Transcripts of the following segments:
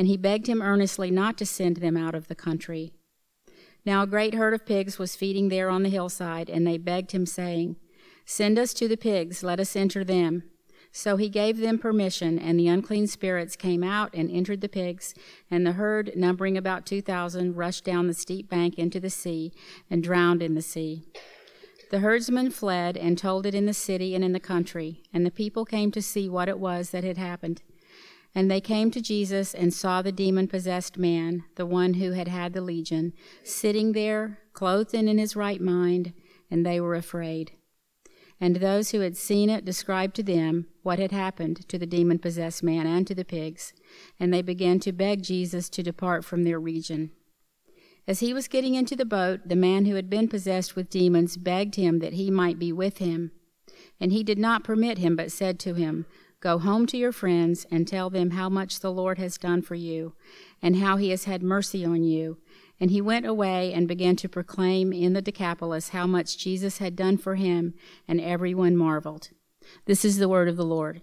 and he begged him earnestly not to send them out of the country. Now a great herd of pigs was feeding there on the hillside, and they begged him, saying, Send us to the pigs, let us enter them. So he gave them permission, and the unclean spirits came out and entered the pigs, and the herd, numbering about two thousand, rushed down the steep bank into the sea and drowned in the sea. The herdsmen fled and told it in the city and in the country, and the people came to see what it was that had happened. And they came to Jesus and saw the demon possessed man, the one who had had the legion, sitting there, clothed and in his right mind, and they were afraid. And those who had seen it described to them what had happened to the demon possessed man and to the pigs, and they began to beg Jesus to depart from their region. As he was getting into the boat, the man who had been possessed with demons begged him that he might be with him. And he did not permit him, but said to him, Go home to your friends and tell them how much the Lord has done for you and how he has had mercy on you. And he went away and began to proclaim in the Decapolis how much Jesus had done for him, and everyone marveled. This is the word of the Lord.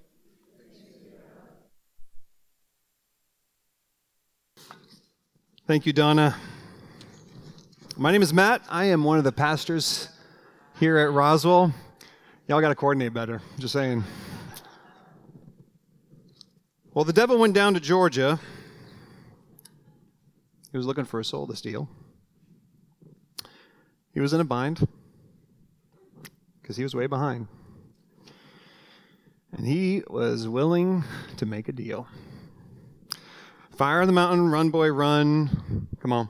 Thank you, Donna. My name is Matt. I am one of the pastors here at Roswell. Y'all got to coordinate better. Just saying. Well, the devil went down to Georgia. He was looking for a soul to steal. He was in a bind because he was way behind. And he was willing to make a deal. Fire on the mountain, run, boy, run. Come on.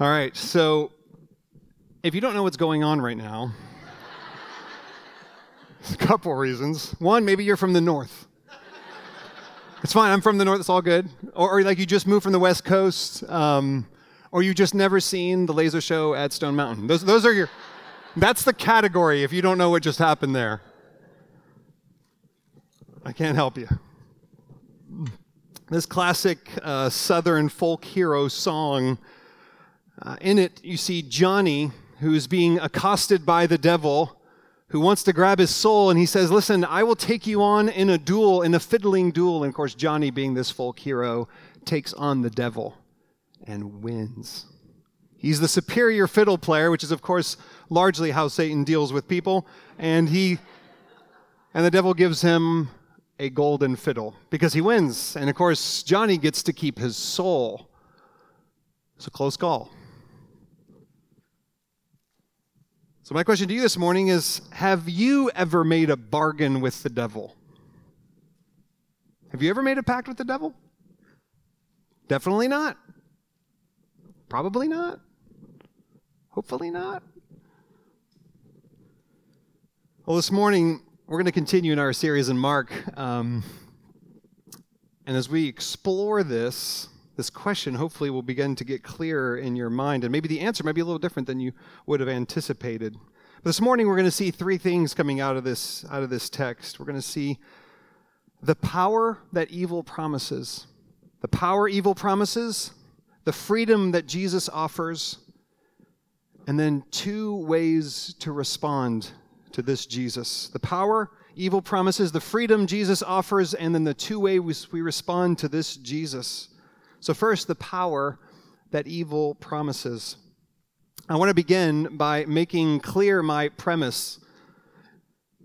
All right, so if you don't know what's going on right now, a couple reasons. One, maybe you're from the north. It's fine. I'm from the north. It's all good. Or, or like you just moved from the west coast, um, or you just never seen the laser show at Stone Mountain. Those, those are your. That's the category. If you don't know what just happened there, I can't help you. This classic uh, Southern folk hero song. Uh, in it, you see Johnny, who's being accosted by the devil who wants to grab his soul and he says, Listen, I will take you on in a duel, in a fiddling duel. And of course, Johnny, being this folk hero, takes on the devil and wins. He's the superior fiddle player, which is, of course, largely how Satan deals with people. And he, and the devil gives him a golden fiddle because he wins. And of course, Johnny gets to keep his soul. It's a close call. So, my question to you this morning is Have you ever made a bargain with the devil? Have you ever made a pact with the devil? Definitely not. Probably not. Hopefully not. Well, this morning we're going to continue in our series in Mark. Um, and as we explore this, this question hopefully will begin to get clearer in your mind, and maybe the answer might be a little different than you would have anticipated. But this morning we're going to see three things coming out of this out of this text. We're going to see the power that evil promises, the power evil promises, the freedom that Jesus offers, and then two ways to respond to this Jesus. The power evil promises, the freedom Jesus offers, and then the two ways we respond to this Jesus. So, first, the power that evil promises. I want to begin by making clear my premise.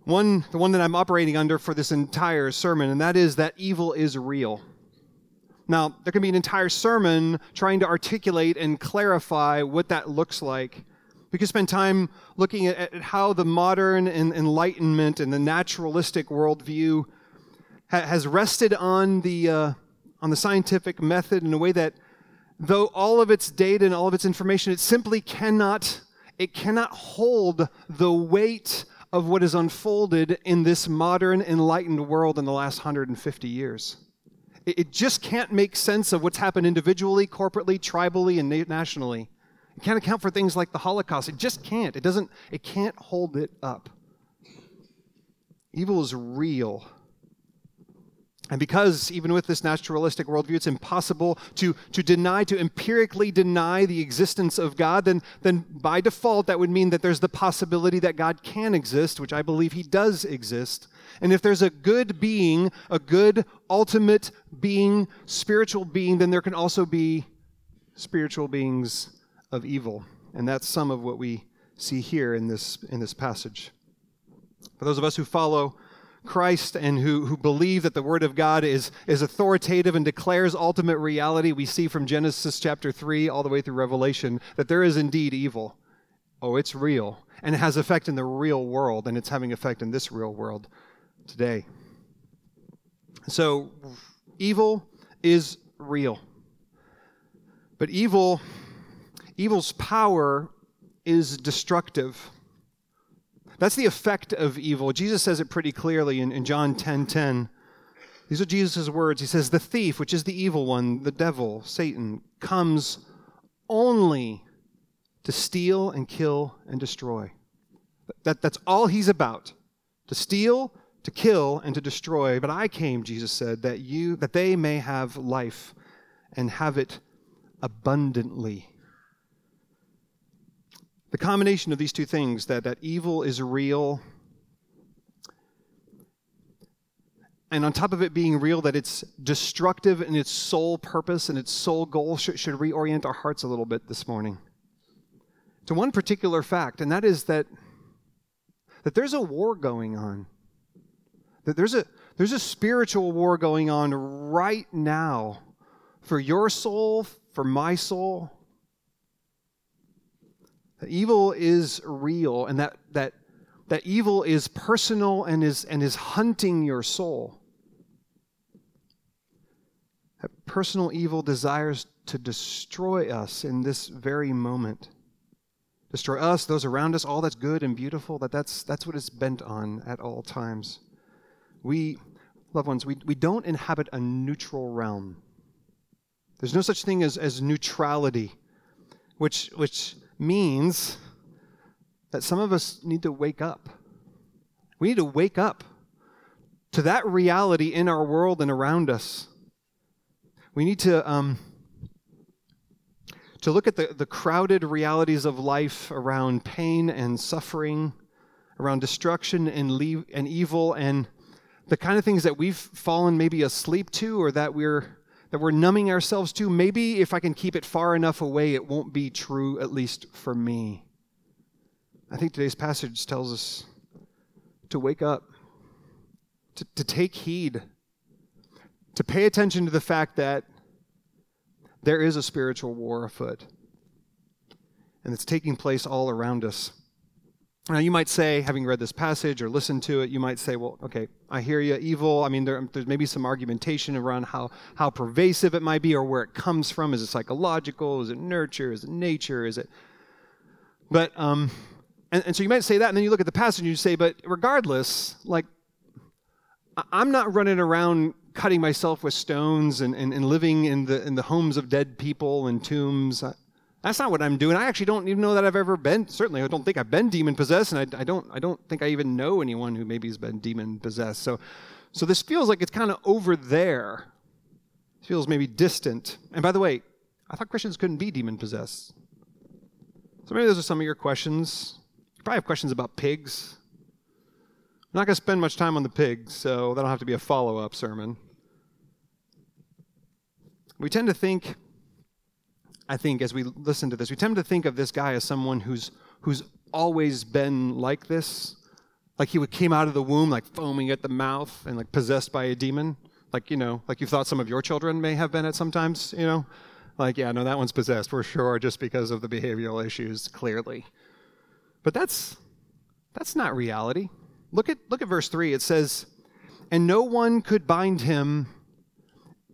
One, the one that I'm operating under for this entire sermon, and that is that evil is real. Now, there can be an entire sermon trying to articulate and clarify what that looks like. We could spend time looking at, at how the modern and enlightenment and the naturalistic worldview ha- has rested on the, uh, on the scientific method in a way that, though all of its data and all of its information, it simply cannot, it cannot hold the weight of what has unfolded in this modern enlightened world in the last 150 years. It just can't make sense of what's happened individually, corporately, tribally, and nationally. It can't account for things like the Holocaust. It just can't. It doesn't, it can't hold it up. Evil is real. And because, even with this naturalistic worldview, it's impossible to, to deny, to empirically deny the existence of God, then, then by default, that would mean that there's the possibility that God can exist, which I believe he does exist. And if there's a good being, a good ultimate being, spiritual being, then there can also be spiritual beings of evil. And that's some of what we see here in this, in this passage. For those of us who follow Christ and who, who believe that the Word of God is, is authoritative and declares ultimate reality, we see from Genesis chapter 3 all the way through Revelation that there is indeed evil. Oh, it's real. And it has effect in the real world, and it's having effect in this real world today. So, evil is real. But evil, evil's power is destructive. That's the effect of evil. Jesus says it pretty clearly in, in John 10 10. These are Jesus' words. He says, The thief, which is the evil one, the devil, Satan, comes only to steal and kill and destroy. That, that's all he's about to steal, to kill and to destroy, but I came, Jesus said, that you that they may have life and have it abundantly. The combination of these two things, that, that evil is real, and on top of it being real, that it's destructive in its sole purpose and its sole goal, should, should reorient our hearts a little bit this morning to one particular fact, and that is that, that there's a war going on. That there's a, there's a spiritual war going on right now for your soul, for my soul. That evil is real and that, that, that evil is personal and is, and is hunting your soul. That personal evil desires to destroy us in this very moment. Destroy us, those around us, all that's good and beautiful, that that's, that's what it's bent on at all times. We, loved ones, we, we don't inhabit a neutral realm. There's no such thing as, as neutrality, which, which means that some of us need to wake up. We need to wake up to that reality in our world and around us. We need to, um, to look at the, the crowded realities of life around pain and suffering, around destruction and, leave, and evil, and the kind of things that we've fallen maybe asleep to or that we're that we're numbing ourselves to maybe if i can keep it far enough away it won't be true at least for me. I think today's passage tells us to wake up to, to take heed to pay attention to the fact that there is a spiritual war afoot and it's taking place all around us now, you might say, having read this passage or listened to it, you might say, well, okay, I hear you, evil. I mean, there, there's maybe some argumentation around how, how pervasive it might be or where it comes from. Is it psychological? Is it nurture? Is it nature? Is it. But, um, and, and so you might say that, and then you look at the passage and you say, but regardless, like, I'm not running around cutting myself with stones and, and, and living in the, in the homes of dead people and tombs. That's not what I'm doing. I actually don't even know that I've ever been. Certainly, I don't think I've been demon possessed, and I, I don't. I don't think I even know anyone who maybe has been demon possessed. So, so this feels like it's kind of over there. It feels maybe distant. And by the way, I thought Christians couldn't be demon possessed. So maybe those are some of your questions. You probably have questions about pigs. I'm not going to spend much time on the pigs, so that'll have to be a follow up sermon. We tend to think I think, as we listen to this, we tend to think of this guy as someone who's, who's always been like this. Like he came out of the womb, like foaming at the mouth and like possessed by a demon. Like, you know, like you thought some of your children may have been at sometimes, you know? Like, yeah, no, that one's possessed for sure, just because of the behavioral issues, clearly. But that's that's not reality. Look at look at verse 3. It says, "And no one could bind him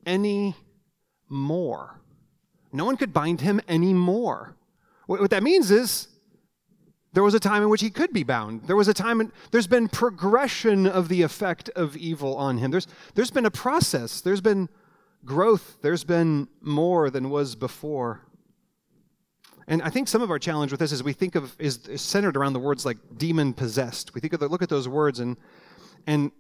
any more." No one could bind him anymore. What that means is there was a time in which he could be bound. There was a time, in, there's been progression of the effect of evil on him. There's, there's been a process, there's been growth, there's been more than was before. And I think some of our challenge with this is we think of is, centered around the words like demon possessed. We think of the, look at those words and and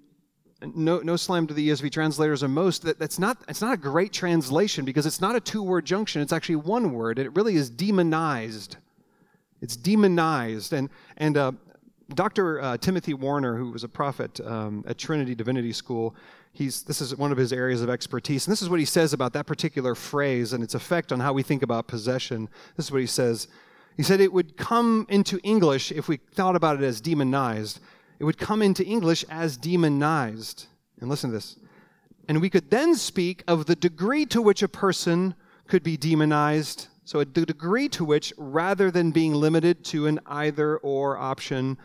no, no slam to the ESV translators or most. That, that's not it's not a great translation because it's not a two word junction. It's actually one word. It really is demonized. It's demonized. And and uh, Dr. Uh, Timothy Warner who was a prophet um, at Trinity Divinity School he's this is one of his areas of expertise. And this is what he says about that particular phrase and its effect on how we think about possession. This is what he says. He said it would come into English if we thought about it as demonized it would come into English as demonized. And listen to this. And we could then speak of the degree to which a person could be demonized. So, the degree to which, rather than being limited to an either or option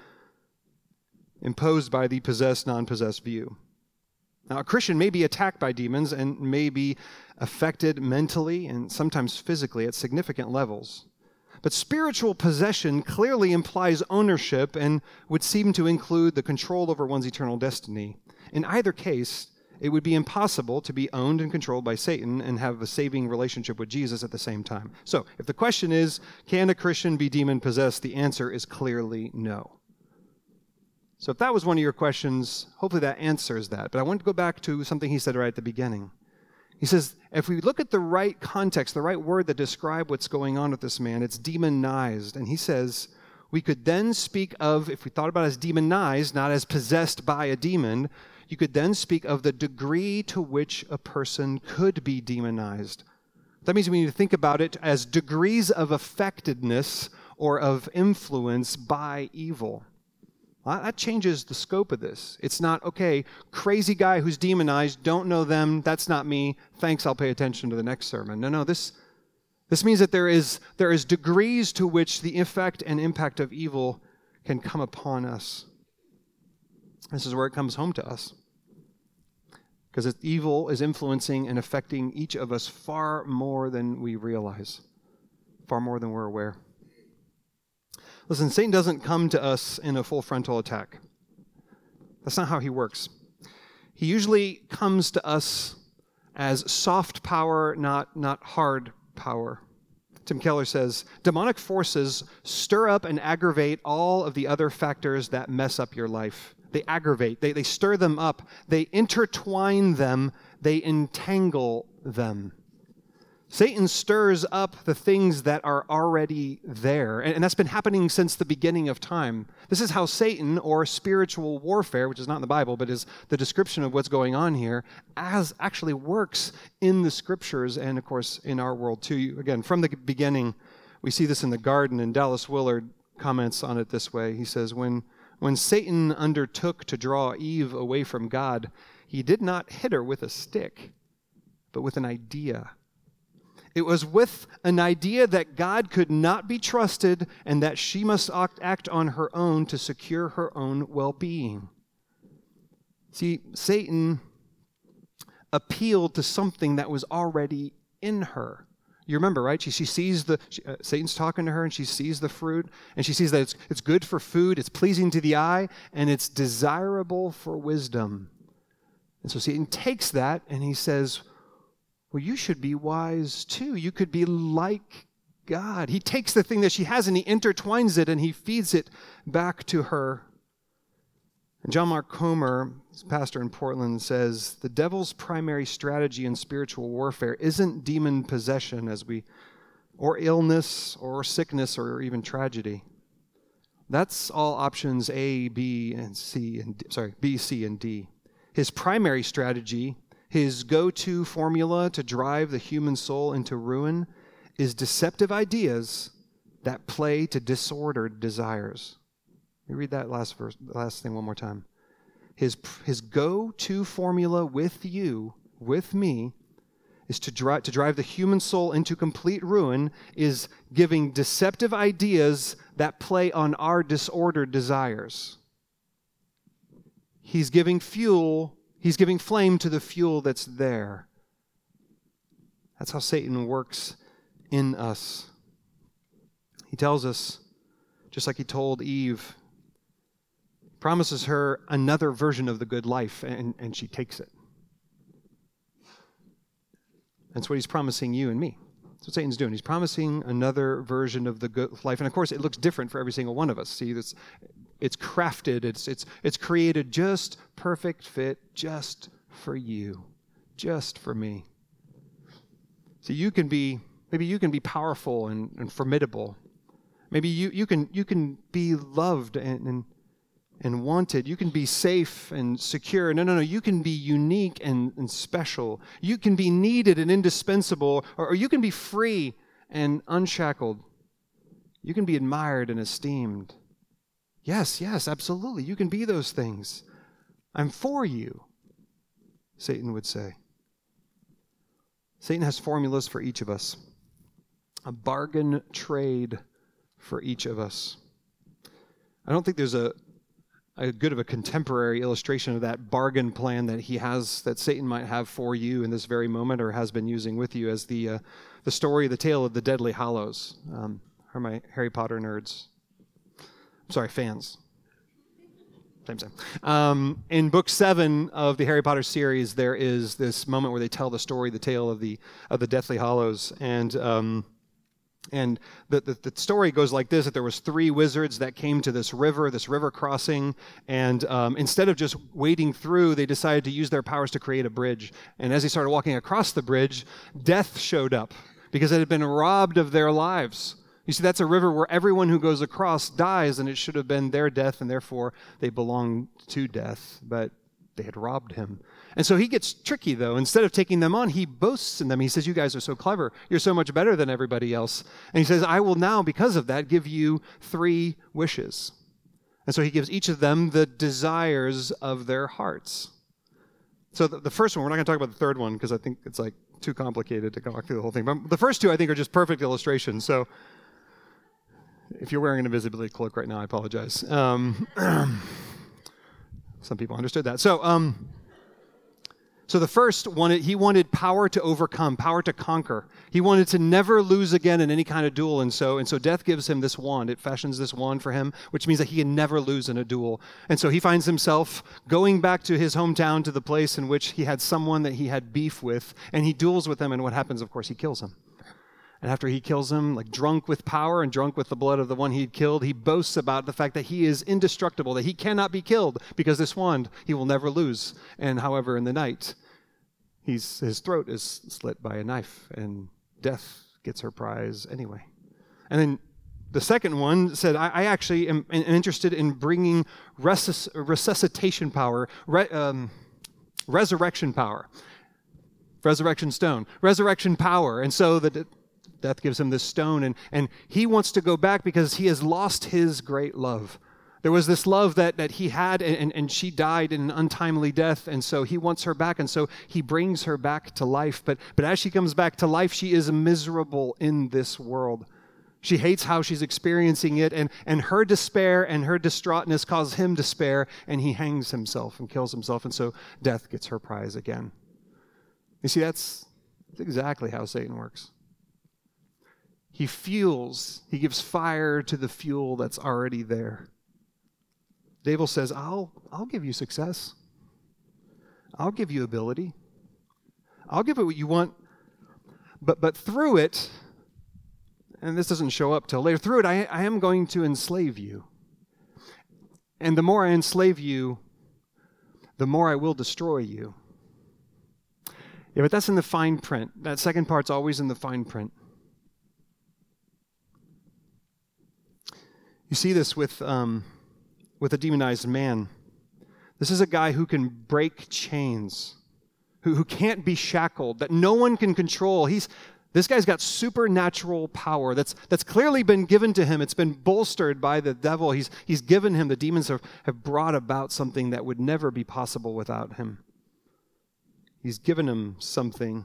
imposed by the possessed non possessed view. Now, a Christian may be attacked by demons and may be affected mentally and sometimes physically at significant levels. But spiritual possession clearly implies ownership and would seem to include the control over one's eternal destiny. In either case, it would be impossible to be owned and controlled by Satan and have a saving relationship with Jesus at the same time. So, if the question is, can a Christian be demon possessed? The answer is clearly no. So, if that was one of your questions, hopefully that answers that. But I want to go back to something he said right at the beginning. He says, if we look at the right context, the right word that describe what's going on with this man, it's demonized. And he says, we could then speak of, if we thought about as demonized, not as possessed by a demon, you could then speak of the degree to which a person could be demonized. That means we need to think about it as degrees of affectedness or of influence by evil. Well, that changes the scope of this. It's not, okay, crazy guy who's demonized, don't know them, that's not me, thanks, I'll pay attention to the next sermon. No, no, this, this means that there is, there is degrees to which the effect and impact of evil can come upon us. This is where it comes home to us. Because evil is influencing and affecting each of us far more than we realize, far more than we're aware. Listen, Satan doesn't come to us in a full frontal attack. That's not how he works. He usually comes to us as soft power, not, not hard power. Tim Keller says demonic forces stir up and aggravate all of the other factors that mess up your life. They aggravate, they, they stir them up, they intertwine them, they entangle them. Satan stirs up the things that are already there. And, that's been happening since the beginning of time. This is how Satan, or spiritual warfare, which is not in the Bible, but is the description of what's going on here, as actually works in the scriptures and, of course, in our world too. Again, from the beginning, we see this in the garden, and Dallas Willard comments on it this way. He says, When, when Satan undertook to draw Eve away from God, he did not hit her with a stick, but with an idea it was with an idea that God could not be trusted and that she must act on her own to secure her own well being. See, Satan appealed to something that was already in her. You remember, right? She, she sees the, she, uh, Satan's talking to her and she sees the fruit and she sees that it's, it's good for food, it's pleasing to the eye, and it's desirable for wisdom. And so Satan takes that and he says, well, you should be wise too. You could be like God. He takes the thing that she has and he intertwines it and he feeds it back to her. And John Mark Comer, pastor in Portland, says the devil's primary strategy in spiritual warfare isn't demon possession, as we, or illness, or sickness, or even tragedy. That's all options A, B, and C, and D, sorry, B, C, and D. His primary strategy his go to formula to drive the human soul into ruin is deceptive ideas that play to disordered desires. Let me read that last verse, last thing one more time. His, his go to formula with you with me is to drive, to drive the human soul into complete ruin, is giving deceptive ideas that play on our disordered desires. He's giving fuel, he's giving flame to the fuel that's there. That's how Satan works in us. He tells us, just like he told Eve, promises her another version of the good life, and, and she takes it. That's what he's promising you and me. That's what Satan's doing. He's promising another version of the good life. And of course, it looks different for every single one of us. See, this, it's crafted, it's, it's, it's created just perfect fit, just for you, just for me. So you can be, maybe you can be powerful and, and formidable. Maybe you, you, can, you can be loved and, and and wanted. You can be safe and secure. No, no, no. You can be unique and, and special. You can be needed and indispensable, or, or you can be free and unshackled. You can be admired and esteemed. Yes, yes, absolutely. You can be those things. I'm for you, Satan would say. Satan has formulas for each of us, a bargain trade for each of us. I don't think there's a, a good of a contemporary illustration of that bargain plan that he has that Satan might have for you in this very moment or has been using with you as the uh, the story, the tale of the Deathly Hallows. Um, are my Harry Potter nerds? Sorry, fans. Same, same. Um, in book seven of the Harry Potter series, there is this moment where they tell the story, the tale of the of the Deathly Hallows, and um, and the, the, the, story goes like this that there was three wizards that came to this river this river crossing and um, instead of just wading through they decided to use their powers to create a bridge and as they started walking across the bridge death showed up because it had been robbed of their lives you see that's a river where everyone who goes across dies and it should have been their death and therefore they belong to death but they had robbed him and so he gets tricky, though. Instead of taking them on, he boasts in them. He says, You guys are so clever. You're so much better than everybody else. And he says, I will now, because of that, give you three wishes. And so he gives each of them the desires of their hearts. So the, the first one, we're not going to talk about the third one because I think it's like too complicated to go through the whole thing. But the first two, I think, are just perfect illustrations. So if you're wearing an invisibility cloak right now, I apologize. Um, some people understood that. So, um, so the first wanted he wanted power to overcome, power to conquer. He wanted to never lose again in any kind of duel, and so and so death gives him this wand. It fashions this wand for him, which means that he can never lose in a duel. And so he finds himself going back to his hometown, to the place in which he had someone that he had beef with, and he duels with him. And what happens? Of course, he kills him. And after he kills him, like drunk with power and drunk with the blood of the one he'd killed, he boasts about the fact that he is indestructible, that he cannot be killed because this wand he will never lose. And however, in the night, he's, his throat is slit by a knife, and death gets her prize anyway. And then the second one said, I, I actually am, interested in bringing resus- resuscitation power, re- um, resurrection power. Resurrection stone, resurrection power. And so the death gives him this stone, and, and he wants to go back because he has lost his great love. There was this love that, that he had, and, and she died in an untimely death, and so he wants her back, and so he brings her back to life. But, but as she comes back to life, she is miserable in this world. She hates how she's experiencing it, and, and her despair and her distraughtness cause him despair, and he hangs himself and kills himself, and so death gets her prize again. You see, that's, that's exactly how Satan works. He fuels, he gives fire to the fuel that's already there. Devil says, I'll, I'll give you success. I'll give you ability. I'll give it what you want. But, but through it, and this doesn't show up till later, through it, I, I am going to enslave you. And the more I enslave you, the more I will destroy you. Yeah, but that's in the fine print. That second part's always in the fine print. You see this with. Um, with a demonized man. This is a guy who can break chains, who, who can't be shackled, that no one can control. He's, this guy's got supernatural power that's, that's clearly been given to him. It's been bolstered by the devil. He's, he's given him, the demons have, have brought about something that would never be possible without him. He's given him something,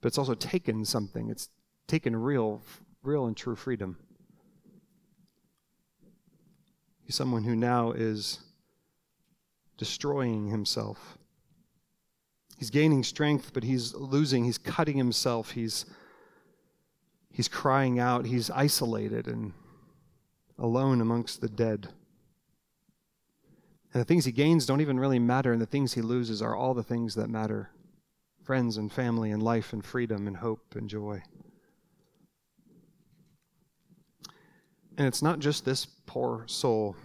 but it's also taken something. It's taken real, real and true freedom. He's someone who now is destroying himself. He's gaining strength, but he's losing. He's cutting himself. He's, he's crying out. He's isolated and alone amongst the dead. And the things he gains don't even really matter, and the things he loses are all the things that matter friends and family and life and freedom and hope and joy. And it's not just this poor soul.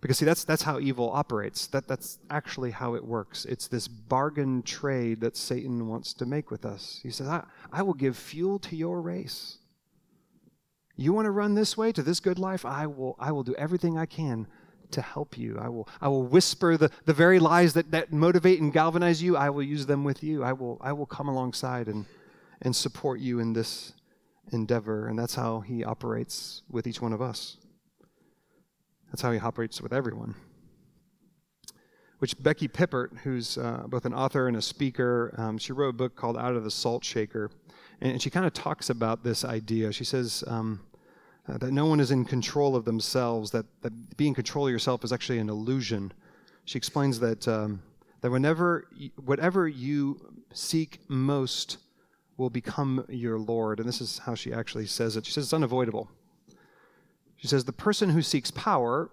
Because see, that's that's how evil operates. That that's actually how it works. It's this bargain trade that Satan wants to make with us. He says, I, I will give fuel to your race. You want to run this way to this good life? I will I will do everything I can to help you. I will I will whisper the, the very lies that, that motivate and galvanize you. I will use them with you. I will I will come alongside and and support you in this endeavor. And that's how he operates with each one of us. That's how he operates with everyone. Which Becky Pippert, who's uh, both an author and a speaker, um, she wrote a book called Out of the Salt Shaker. And she kind of talks about this idea. She says um, uh, that no one is in control of themselves, that, that being control of yourself is actually an illusion. She explains that, um, that whenever, whatever you seek most will become your Lord. And this is how she actually says it. She says it's unavoidable. She says the person who seeks power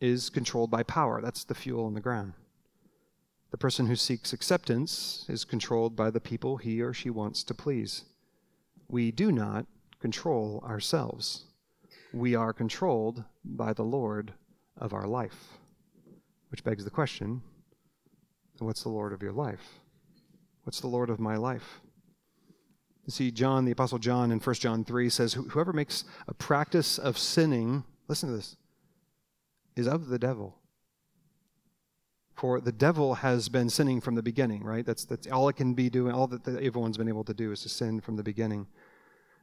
is controlled by power. That's the fuel in the ground. The person who seeks acceptance is controlled by the people he or she wants to please. We do not control ourselves. We are controlled by the Lord of our life. Which begs the question what's the Lord of your life? What's the Lord of my life? You see, John, the Apostle John in 1 John 3 says, Whoever makes a practice of sinning, listen to this, is of the devil. For the devil has been sinning from the beginning, right? That's, that's all it can be doing, all that the evil one's been able to do is to sin from the beginning.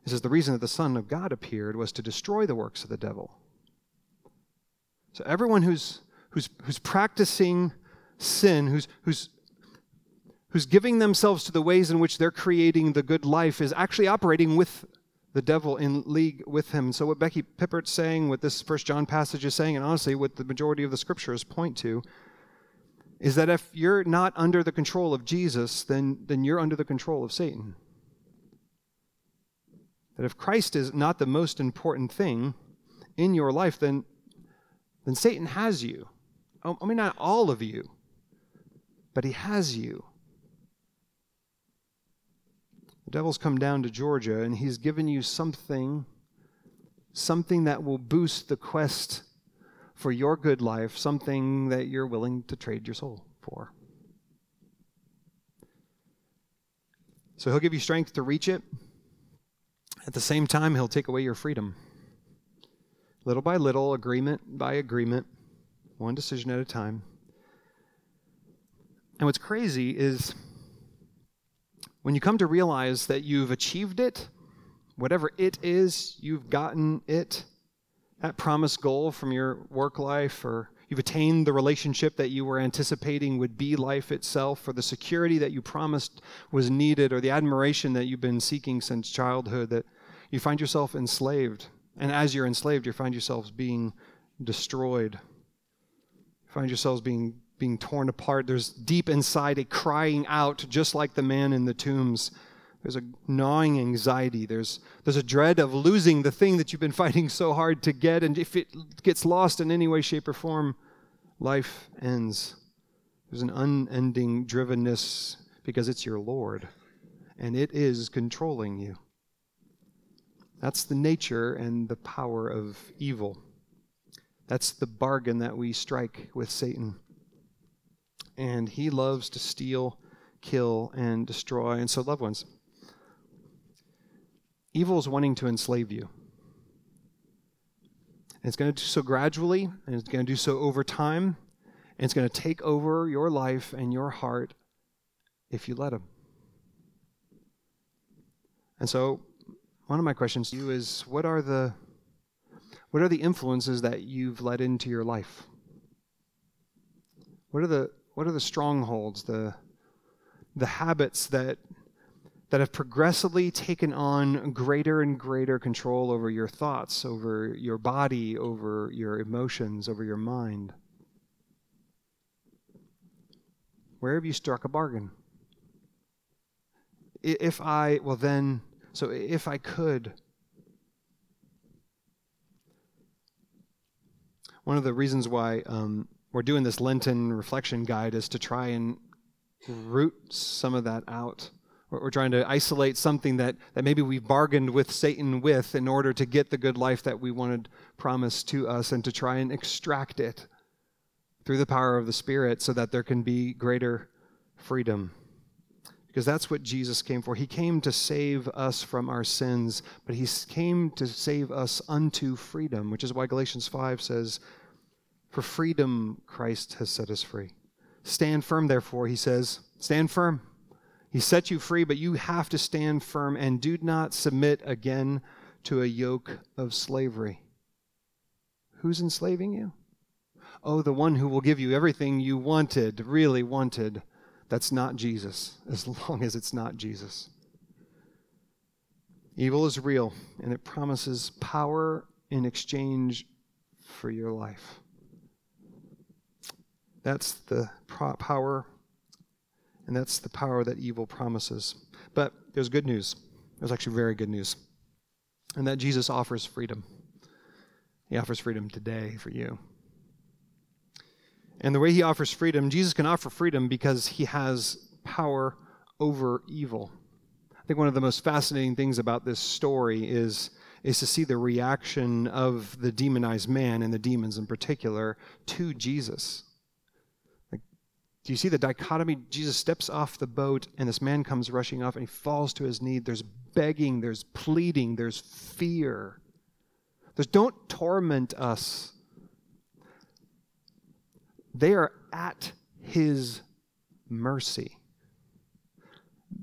He says the reason that the Son of God appeared was to destroy the works of the devil. So everyone who's, who's, who's practicing sin, who's, who's who's giving themselves to the ways in which they're creating the good life is actually operating with the devil in league with him. So what Becky Pippert's saying, what this First John passage is saying, and honestly what the majority of the scriptures point to, is that if you're not under the control of Jesus, then, then you're under the control of Satan. That if Christ is not the most important thing in your life, then, then Satan has you. I mean, not all of you, but he has you. The devil's come down to Georgia and he's given you something, something that will boost the quest for your good life, something that you're willing to trade your soul for. So he'll give you strength to reach it. At the same time, he'll take away your freedom. Little by little, agreement by agreement, one decision at a time. And what's crazy is when you come to realize that you've achieved it, whatever it is, you've gotten it, that promised goal from your work life, or you've attained the relationship that you were anticipating would be life itself, or the security that you promised was needed, or the admiration that you've been seeking since childhood, that you find yourself enslaved. And as you're enslaved, you find yourselves being destroyed. You find yourselves being being torn apart. There's deep inside a crying out, just like the man in the tombs. There's a gnawing anxiety. There's, there's a dread of losing the thing that you've been fighting so hard to get. And if it gets lost in any way, shape, or form, life ends. There's an unending drivenness because it's your Lord and it is controlling you. That's the nature and the power of evil. That's the bargain that we strike with Satan and he loves to steal, kill, and destroy. And so, loved ones, evil is wanting to enslave you. And it's going to do so gradually, and it's going to do so over time, and it's going to take over your life and your heart if you let him. And so, one of my questions to you is what are the what are the influences that you've let into your life? What are the what are the strongholds, the, the habits that that have progressively taken on greater and greater control over your thoughts, over your body, over your emotions, over your mind. Where have you struck a bargain? If I, well, then, so if I could, one of the reasons why um, we're doing this Lenten reflection guide is to try and root some of that out. We're trying to isolate something that, that maybe we've bargained with Satan with in order to get the good life that we wanted promised to us and to try and extract it through the power of the Spirit so that there can be greater freedom. Because that's what Jesus came for. He came to save us from our sins, but He came to save us unto freedom, which is why Galatians 5 says, For freedom Christ has set us free. Stand firm, therefore, He says, stand firm. He set you free, but you have to stand firm and do not submit again to a yoke of slavery. Who's enslaving you? Oh, the one who will give you everything you wanted, really wanted. That's not Jesus, as long as it's not Jesus. Evil is real, and it promises power in exchange for your life. That's the power, and that's the power that evil promises. But there's good news. There's actually very good news. And that Jesus offers freedom. He offers freedom today for you. And the way he offers freedom, Jesus can offer freedom because he has power over evil. I think one of the most fascinating things about this story is, is to see the reaction of the demonized man and the demons in particular to Jesus. Do you see the dichotomy? Jesus steps off the boat and this man comes rushing off and he falls to his knee. There's begging, there's pleading, there's fear. There's don't torment us they are at his mercy.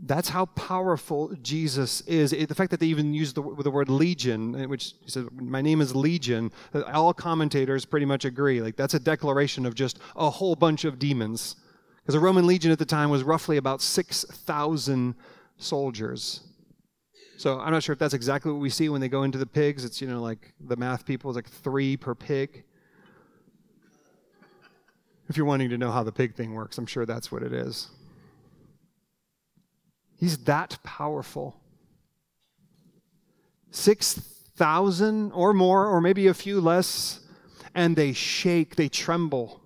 That's how powerful Jesus is. The fact that they even use the, the word legion, eh, which he says, My name is Legion, eh, all commentators pretty much agree. Like, that's a declaration of just a whole bunch of demons. Because a Roman legion at the time was roughly about 6,000 soldiers. So I'm not sure if that's exactly what we see when they go into the pigs. It's, you know, like the math people, it's like three per pig. If you're wanting to know how the pig thing works, I'm sure that's what it is. He's that powerful. 6,000 or more, or maybe a few less, and they shake, they tremble.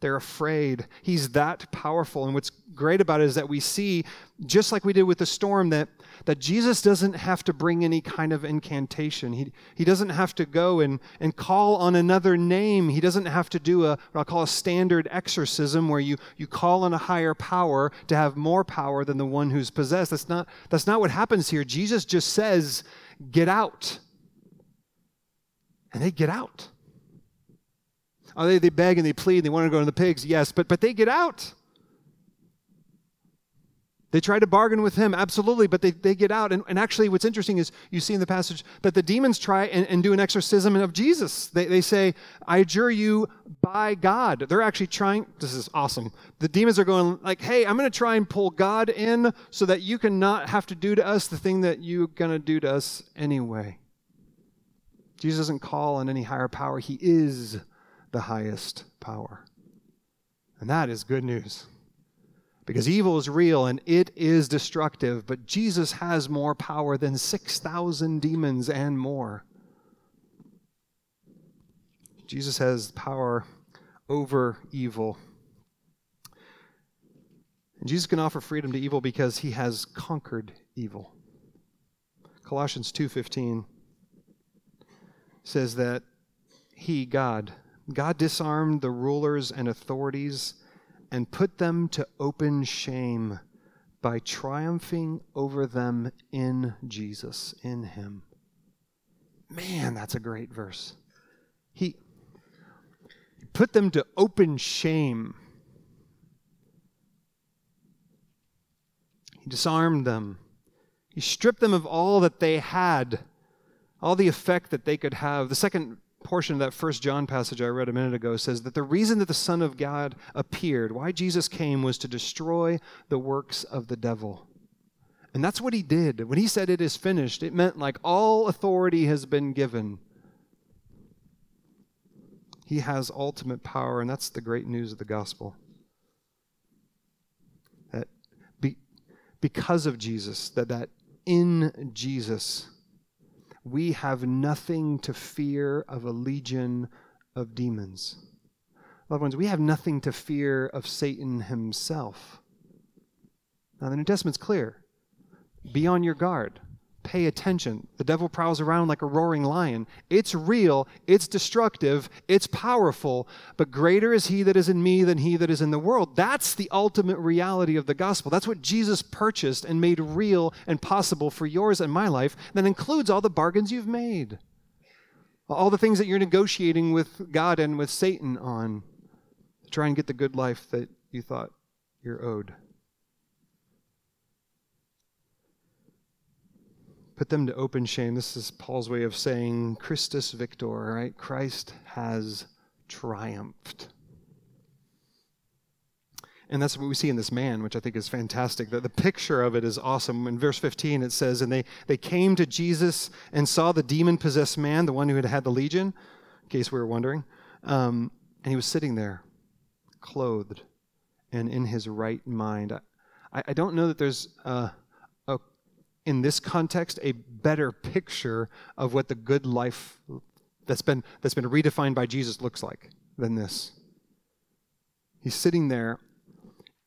They're afraid. He's that powerful. And what's great about it is that we see, just like we did with the storm, that, that Jesus doesn't have to bring any kind of incantation. He, he doesn't have to go and, and call on another name. He doesn't have to do a, what I'll call a standard exorcism where you, you call on a higher power to have more power than the one who's possessed. That's not, that's not what happens here. Jesus just says, Get out. And they get out. Oh, they, they beg and they plead, and they want to go to the pigs, yes, but, but they get out. They try to bargain with him, absolutely, but they, they get out. And, and actually, what's interesting is you see in the passage that the demons try and, and do an exorcism of Jesus. They, they say, I adjure you by God. They're actually trying, this is awesome. The demons are going, like, hey, I'm going to try and pull God in so that you can not have to do to us the thing that you're going to do to us anyway. Jesus doesn't call on any higher power, he is the highest power. And that is good news. Because evil is real and it is destructive, but Jesus has more power than 6,000 demons and more. Jesus has power over evil. And Jesus can offer freedom to evil because he has conquered evil. Colossians 2:15 says that he God God disarmed the rulers and authorities and put them to open shame by triumphing over them in Jesus, in Him. Man, that's a great verse. He put them to open shame. He disarmed them. He stripped them of all that they had, all the effect that they could have. The second portion of that first John passage I read a minute ago says that the reason that the Son of God appeared, why Jesus came, was to destroy the works of the devil. And that's what he did. When he said it is finished, it meant like all authority has been given. He has ultimate power, and that's the great news of the gospel. That be, because of Jesus, that, that in Jesus, we have nothing to fear of a legion of demons. Loved ones, we have nothing to fear of Satan himself. Now, the New Testament's clear. Be on your guard. Pay attention. The devil prowls around like a roaring lion. It's real, it's destructive, it's powerful, but greater is he that is in me than he that is in the world. That's the ultimate reality of the gospel. That's what Jesus purchased and made real and possible for yours and my life. That includes all the bargains you've made, all the things that you're negotiating with God and with Satan on to try and get the good life that you thought you're owed. Put them to open shame. This is Paul's way of saying Christus victor, right? Christ has triumphed. And that's what we see in this man, which I think is fantastic. The, the picture of it is awesome. In verse 15, it says, And they, they came to Jesus and saw the demon possessed man, the one who had had the legion, in case we were wondering. Um, and he was sitting there, clothed and in his right mind. I, I don't know that there's a, in this context, a better picture of what the good life that's been, that's been redefined by Jesus looks like than this. He's sitting there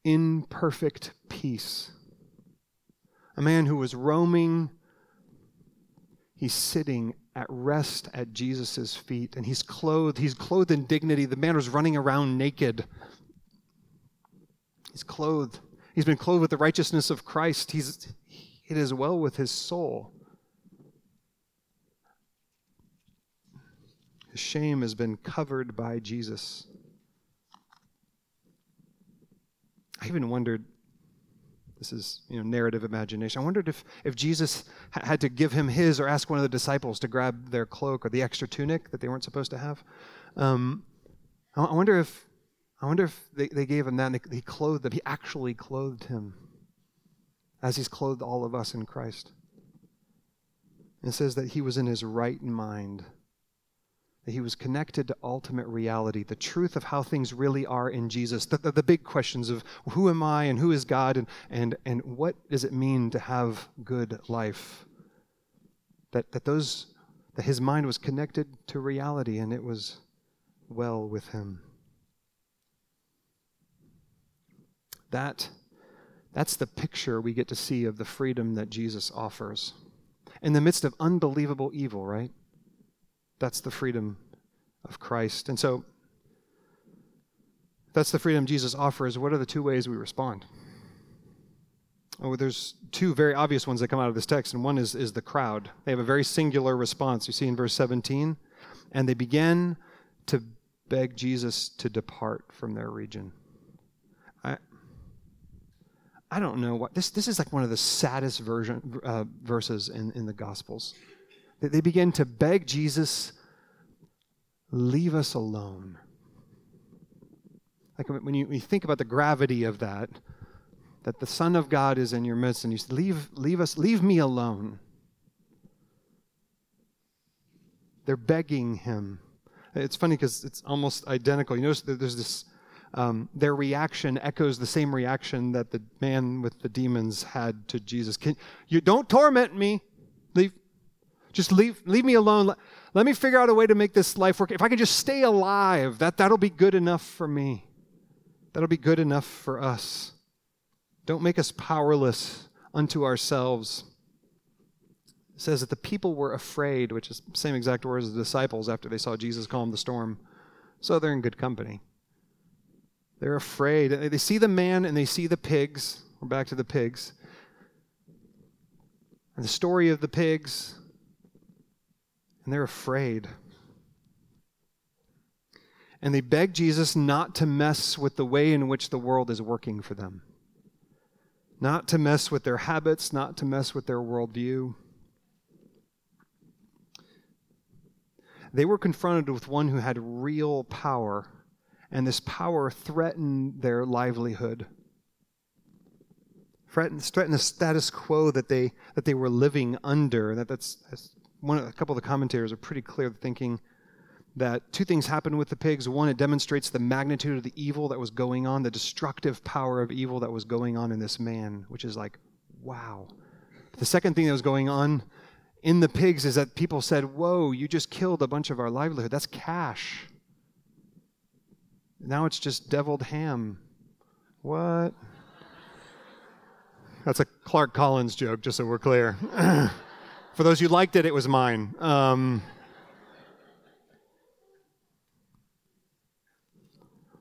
in perfect peace. A man who was roaming, he's sitting at rest at Jesus' feet, and he's clothed, he's clothed in dignity. The man was running around naked. He's clothed. He's been clothed with the righteousness of Christ. He's, it is well with his soul. His shame has been covered by Jesus. I even wondered this is you know narrative imagination. I wondered if if Jesus had to give him his or ask one of the disciples to grab their cloak or the extra tunic that they weren't supposed to have. Um, I wonder if I wonder if they, they gave him that and he clothed him. He actually clothed him as he's clothed all of us in Christ. It says that he was in his right mind, that he was connected to ultimate reality, the truth of how things really are in Jesus, the, the, the, big questions of who am I and who is God and, and, and what does it mean to have good life. That, that, those, that his mind was connected to reality and it was well with him. That that's the picture we get to see of the freedom that Jesus offers. In the midst of unbelievable evil, right? That's the freedom of Christ. And so, that's the freedom Jesus offers. What are the two ways we respond? Oh, there's two very obvious ones that come out of this text, and one is, is the crowd. They have a very singular response. You see in verse 17, and they begin to beg Jesus to depart from their region. I don't know what this. This is like one of the saddest version uh, verses in in the Gospels. They, they begin to beg Jesus, leave us alone. Like when you, when you think about the gravity of that, that the Son of God is in your midst, and you say, leave leave us, leave me alone. They're begging him. It's funny because it's almost identical. You notice there's this um, their reaction echoes the same reaction that the man with the demons had to Jesus. Can, you don't torment me. Leave, just leave, leave me alone. Let, let me figure out a way to make this life work. If I can just stay alive, that, that'll be good enough for me. That'll be good enough for us. Don't make us powerless unto ourselves. It says that the people were afraid, which is the same exact words as the disciples after they saw Jesus calm the storm. So they're in good company. They're afraid. They see the man and they see the pigs. We're back to the pigs. And the story of the pigs. And they're afraid. And they beg Jesus not to mess with the way in which the world is working for them, not to mess with their habits, not to mess with their worldview. they were confronted with one who had real power, and this power threatened their livelihood. Threatened, threatened the status quo that they, that they were living under. That, that's, that's one, a couple of the commentators are pretty clear thinking that two things happen with the pigs. One, it demonstrates the magnitude of the evil that was going on, the destructive power of evil that was going on in this man, which is like, wow. The second thing that was going on in the pigs is that people said, Whoa, you just killed a bunch of our livelihood. That's cash. Now it's just deviled ham. What? That's a Clark Collins joke, just so we're clear. For those who liked it, it was mine. Um,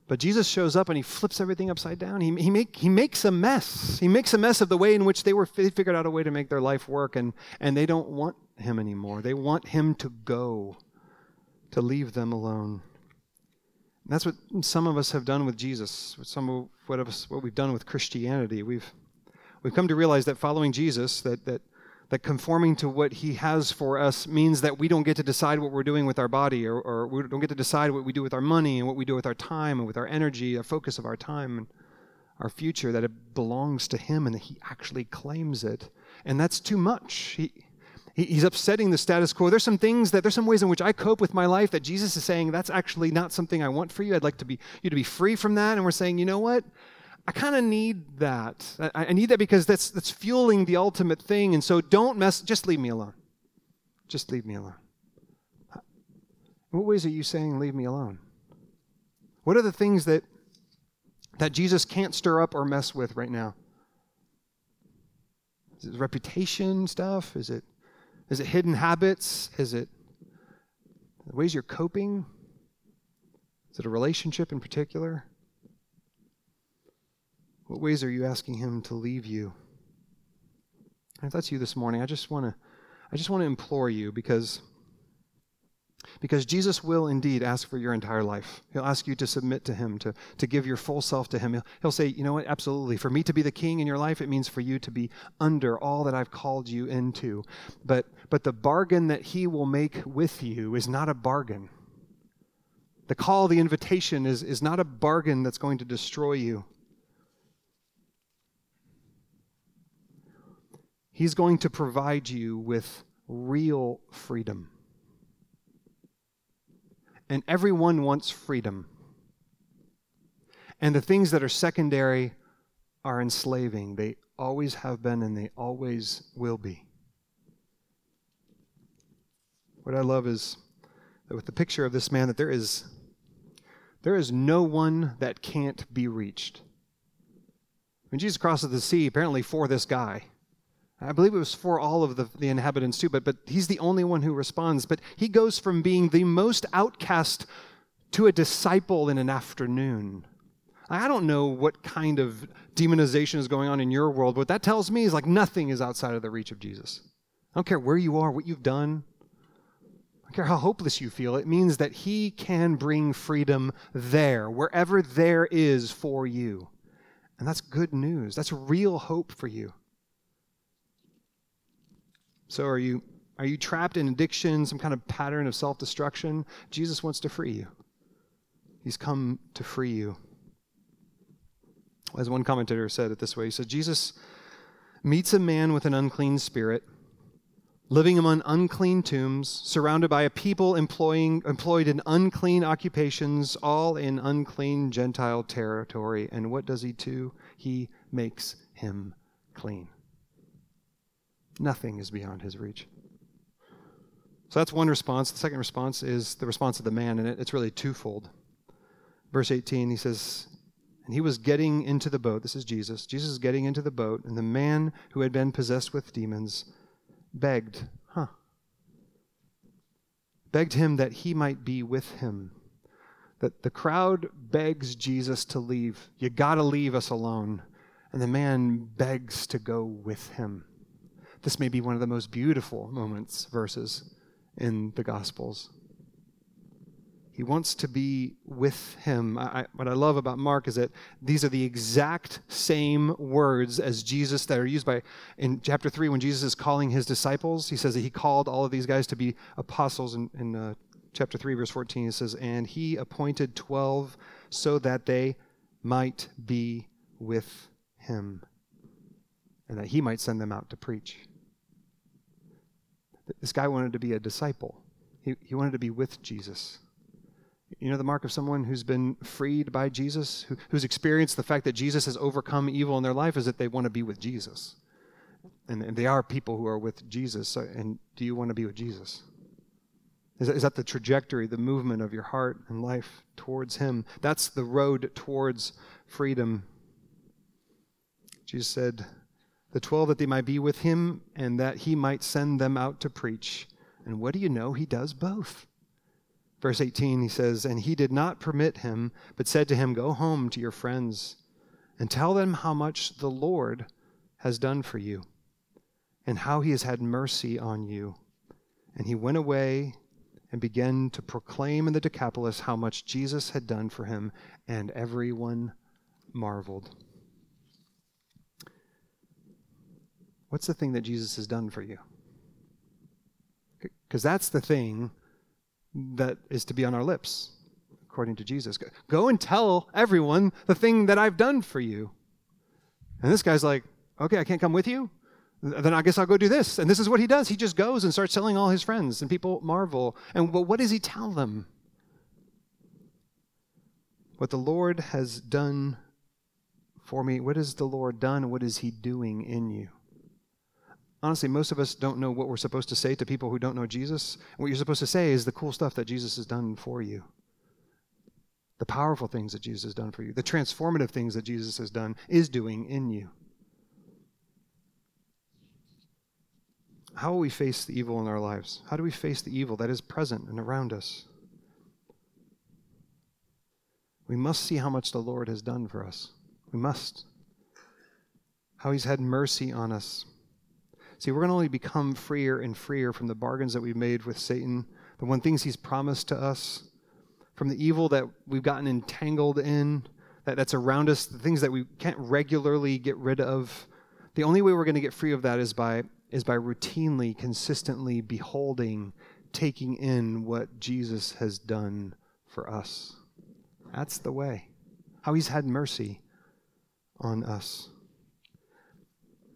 But Jesus shows up and he flips everything upside down. He, he, make, he makes a mess. He makes a mess of the way in which they were they figured out a way to make their life work, and, and they don't want him anymore. They want him to go, to leave them alone. And that's what some of us have done with Jesus. Some of what, us, what we've done with Christianity. We've, we've come to realize that following Jesus, that, that that conforming to what he has for us means that we don't get to decide what we're doing with our body or, or, we don't get to decide what we do with our money and what we do with our time and with our energy, our focus of our time and our future, that it belongs to him and that he actually claims it. And that's too much. He, he's upsetting the status quo. There's some things that, there's some ways in which I cope with my life that Jesus is saying, that's actually not something I want for you. I'd like to be, you to be free from that. And we're saying, you know what? I kind of need that. I, I, need that because that's, that's fueling the ultimate thing. And so don't mess, just leave me alone. Just leave me alone. In what ways are you saying, leave me alone? What are the things that, that Jesus can't stir up or mess with right now? Is it reputation stuff? Is it, is it hidden habits? Is it the ways you're coping? Is it a relationship in particular? What ways are you asking him to leave you? if that's you this morning, I just want to I just want to implore you because because Jesus will indeed ask for your entire life. He'll ask you to submit to Him, to, to give your full self to Him. He'll, he'll say, you know what, absolutely. For me to be the king in your life, it means for you to be under all that I've called you into. But, but the bargain that He will make with you is not a bargain. The call, the invitation is, is not a bargain that's going to destroy you. He's going to provide you with real freedom. And everyone wants freedom. And the things that are secondary are enslaving. They always have been and they always will be. What I love is that with the picture of this man that there is there is no one that can't be reached. When Jesus crosses the sea, apparently for this guy, I believe it was for all of the, the inhabitants too, but, but he's the only one who responds. But he goes from being the most outcast to a disciple in an afternoon. I don't know what kind of demonization is going on in your world. What that tells me is like nothing is outside of the reach of Jesus. I don't care where you are, what you've done. I don't care how hopeless you feel. It means that He can bring freedom there, wherever there is for you. And that's good news. That's real hope for you. So are you are you trapped in addiction, some kind of pattern of self-destruction? Jesus wants to free you. He's come to free you. As one commentator said it this way, he said Jesus meets a man with an unclean spirit, living among unclean tombs, surrounded by a people employing, employed in unclean occupations, all in unclean Gentile territory. And what does he do? He makes him clean. Nothing is beyond his reach. So that's one response. The second response is the response of the man, and it's really twofold. Verse 18, he says, And he was getting into the boat. This is Jesus. Jesus is getting into the boat, and the man who had been possessed with demons begged, huh? Begged him that he might be with him. That the crowd begs Jesus to leave. You got to leave us alone. And the man begs to go with him. This may be one of the most beautiful moments, verses in the Gospels. He wants to be with him. I, what I love about Mark is that these are the exact same words as Jesus that are used by in chapter 3 when Jesus is calling his disciples. He says that he called all of these guys to be apostles in, in uh, chapter 3, verse 14, he says, And he appointed 12 so that they might be with him, and that he might send them out to preach. This guy wanted to be a disciple, he, he wanted to be with Jesus. You know the mark of someone who's been freed by Jesus, who, who's experienced the fact that Jesus has overcome evil in their life, is that they want to be with Jesus. And, and they are people who are with Jesus. And do you want to be with Jesus? Is that, is that the trajectory, the movement of your heart and life towards Him? That's the road towards freedom. Jesus said, The twelve that they might be with Him and that He might send them out to preach. And what do you know? He does both. Verse 18, he says, And he did not permit him, but said to him, Go home to your friends and tell them how much the Lord has done for you and how he has had mercy on you. And he went away and began to proclaim in the Decapolis how much Jesus had done for him, and everyone marveled. What's the thing that Jesus has done for you? Because that's the thing that is to be on our lips, according to Jesus. Go and tell everyone the thing that I've done for you. And this guy's like, okay, I can't come with you? then I guess I'll go do this. And this is what he does. He just goes and starts telling all his friends, and people marvel. And what does he tell them? What the Lord has done for me. What has the Lord done? What is he doing in you? Honestly, most of us don't know what we're supposed to say to people who don't know Jesus. What you're supposed to say is the cool stuff that Jesus has done for you. The powerful things that Jesus has done for you. The transformative things that Jesus has done, is doing in you. How will we face the evil in our lives? How do we face the evil that is present and around us? We must see how much the Lord has done for us. We must. How he's had mercy on us. See, we're going to only become freer and freer from the bargains that we've made with Satan, the one things he's promised to us, from the evil that we've gotten entangled in, that, that's around us, the things that we can't regularly get rid of. The only way we're going to get free of that is by is by routinely, consistently beholding, taking in what Jesus has done for us. That's the way. How he's had mercy on us.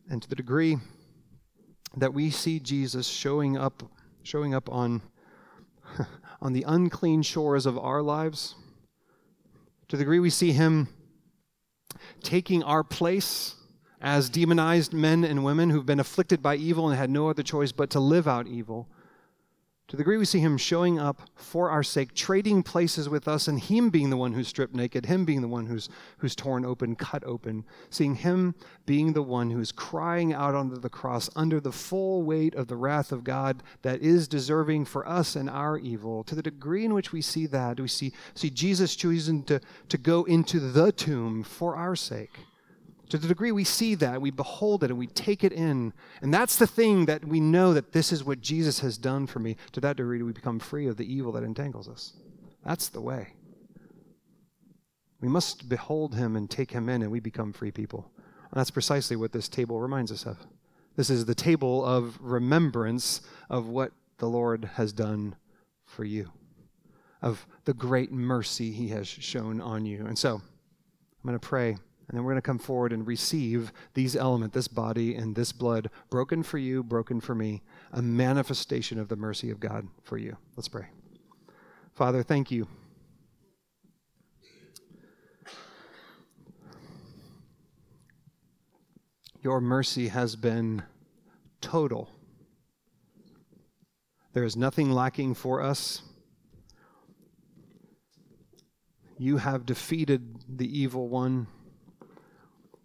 And to the degree that we see Jesus showing up showing up on on the unclean shores of our lives, to the degree we see him taking our place as demonized men and women who've been afflicted by evil and had no other choice but to live out evil. To the degree we see him showing up for our sake, trading places with us, and him being the one who's stripped naked, him being the one who's, who's torn open, cut open, seeing him being the one who's crying out onto the cross under the full weight of the wrath of God that is deserving for us and our evil. To the degree in which we see that, we see, see Jesus choosing to, to go into the tomb for our sake to the degree we see that, we behold it and we take it in. And that's the thing that we know that this is what Jesus has done for me. To that degree, we become free of the evil that entangles us. That's the way. We must behold him and take him in, and we become free people. And that's precisely what this table reminds us of. This is the table of remembrance of what the Lord has done for you, of the great mercy he has shown on you. And so, I'm going to pray. And then we're going to come forward and receive these elements, this body and this blood, broken for you, broken for me, a manifestation of the mercy of God for you. Let's pray. Father, thank you. Your mercy has been total. There is nothing lacking for us. You have defeated the evil one.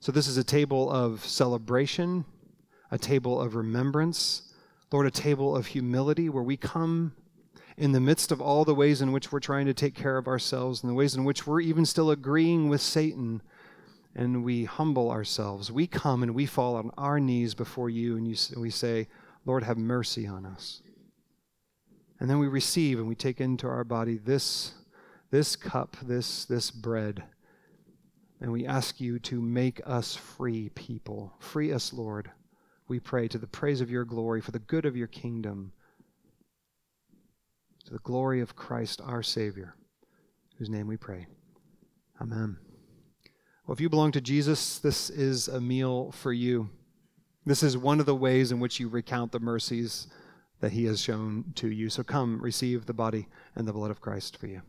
So, this is a table of celebration, a table of remembrance, Lord, a table of humility where we come in the midst of all the ways in which we're trying to take care of ourselves and the ways in which we're even still agreeing with Satan and we humble ourselves. We come and we fall on our knees before you and you, we say, Lord, have mercy on us. And then we receive and we take into our body this, this cup, this, this bread and we ask you to make us free people. Free us, Lord, we pray, to the praise of your glory, for the good of your kingdom. to the glory of Christ our Savior, whose name we pray. Amen. Well, if you belong to Jesus, this is a meal for you. This is one of the ways in which you recount the mercies that he has shown to you. So come, receive the body and the blood of Christ for you.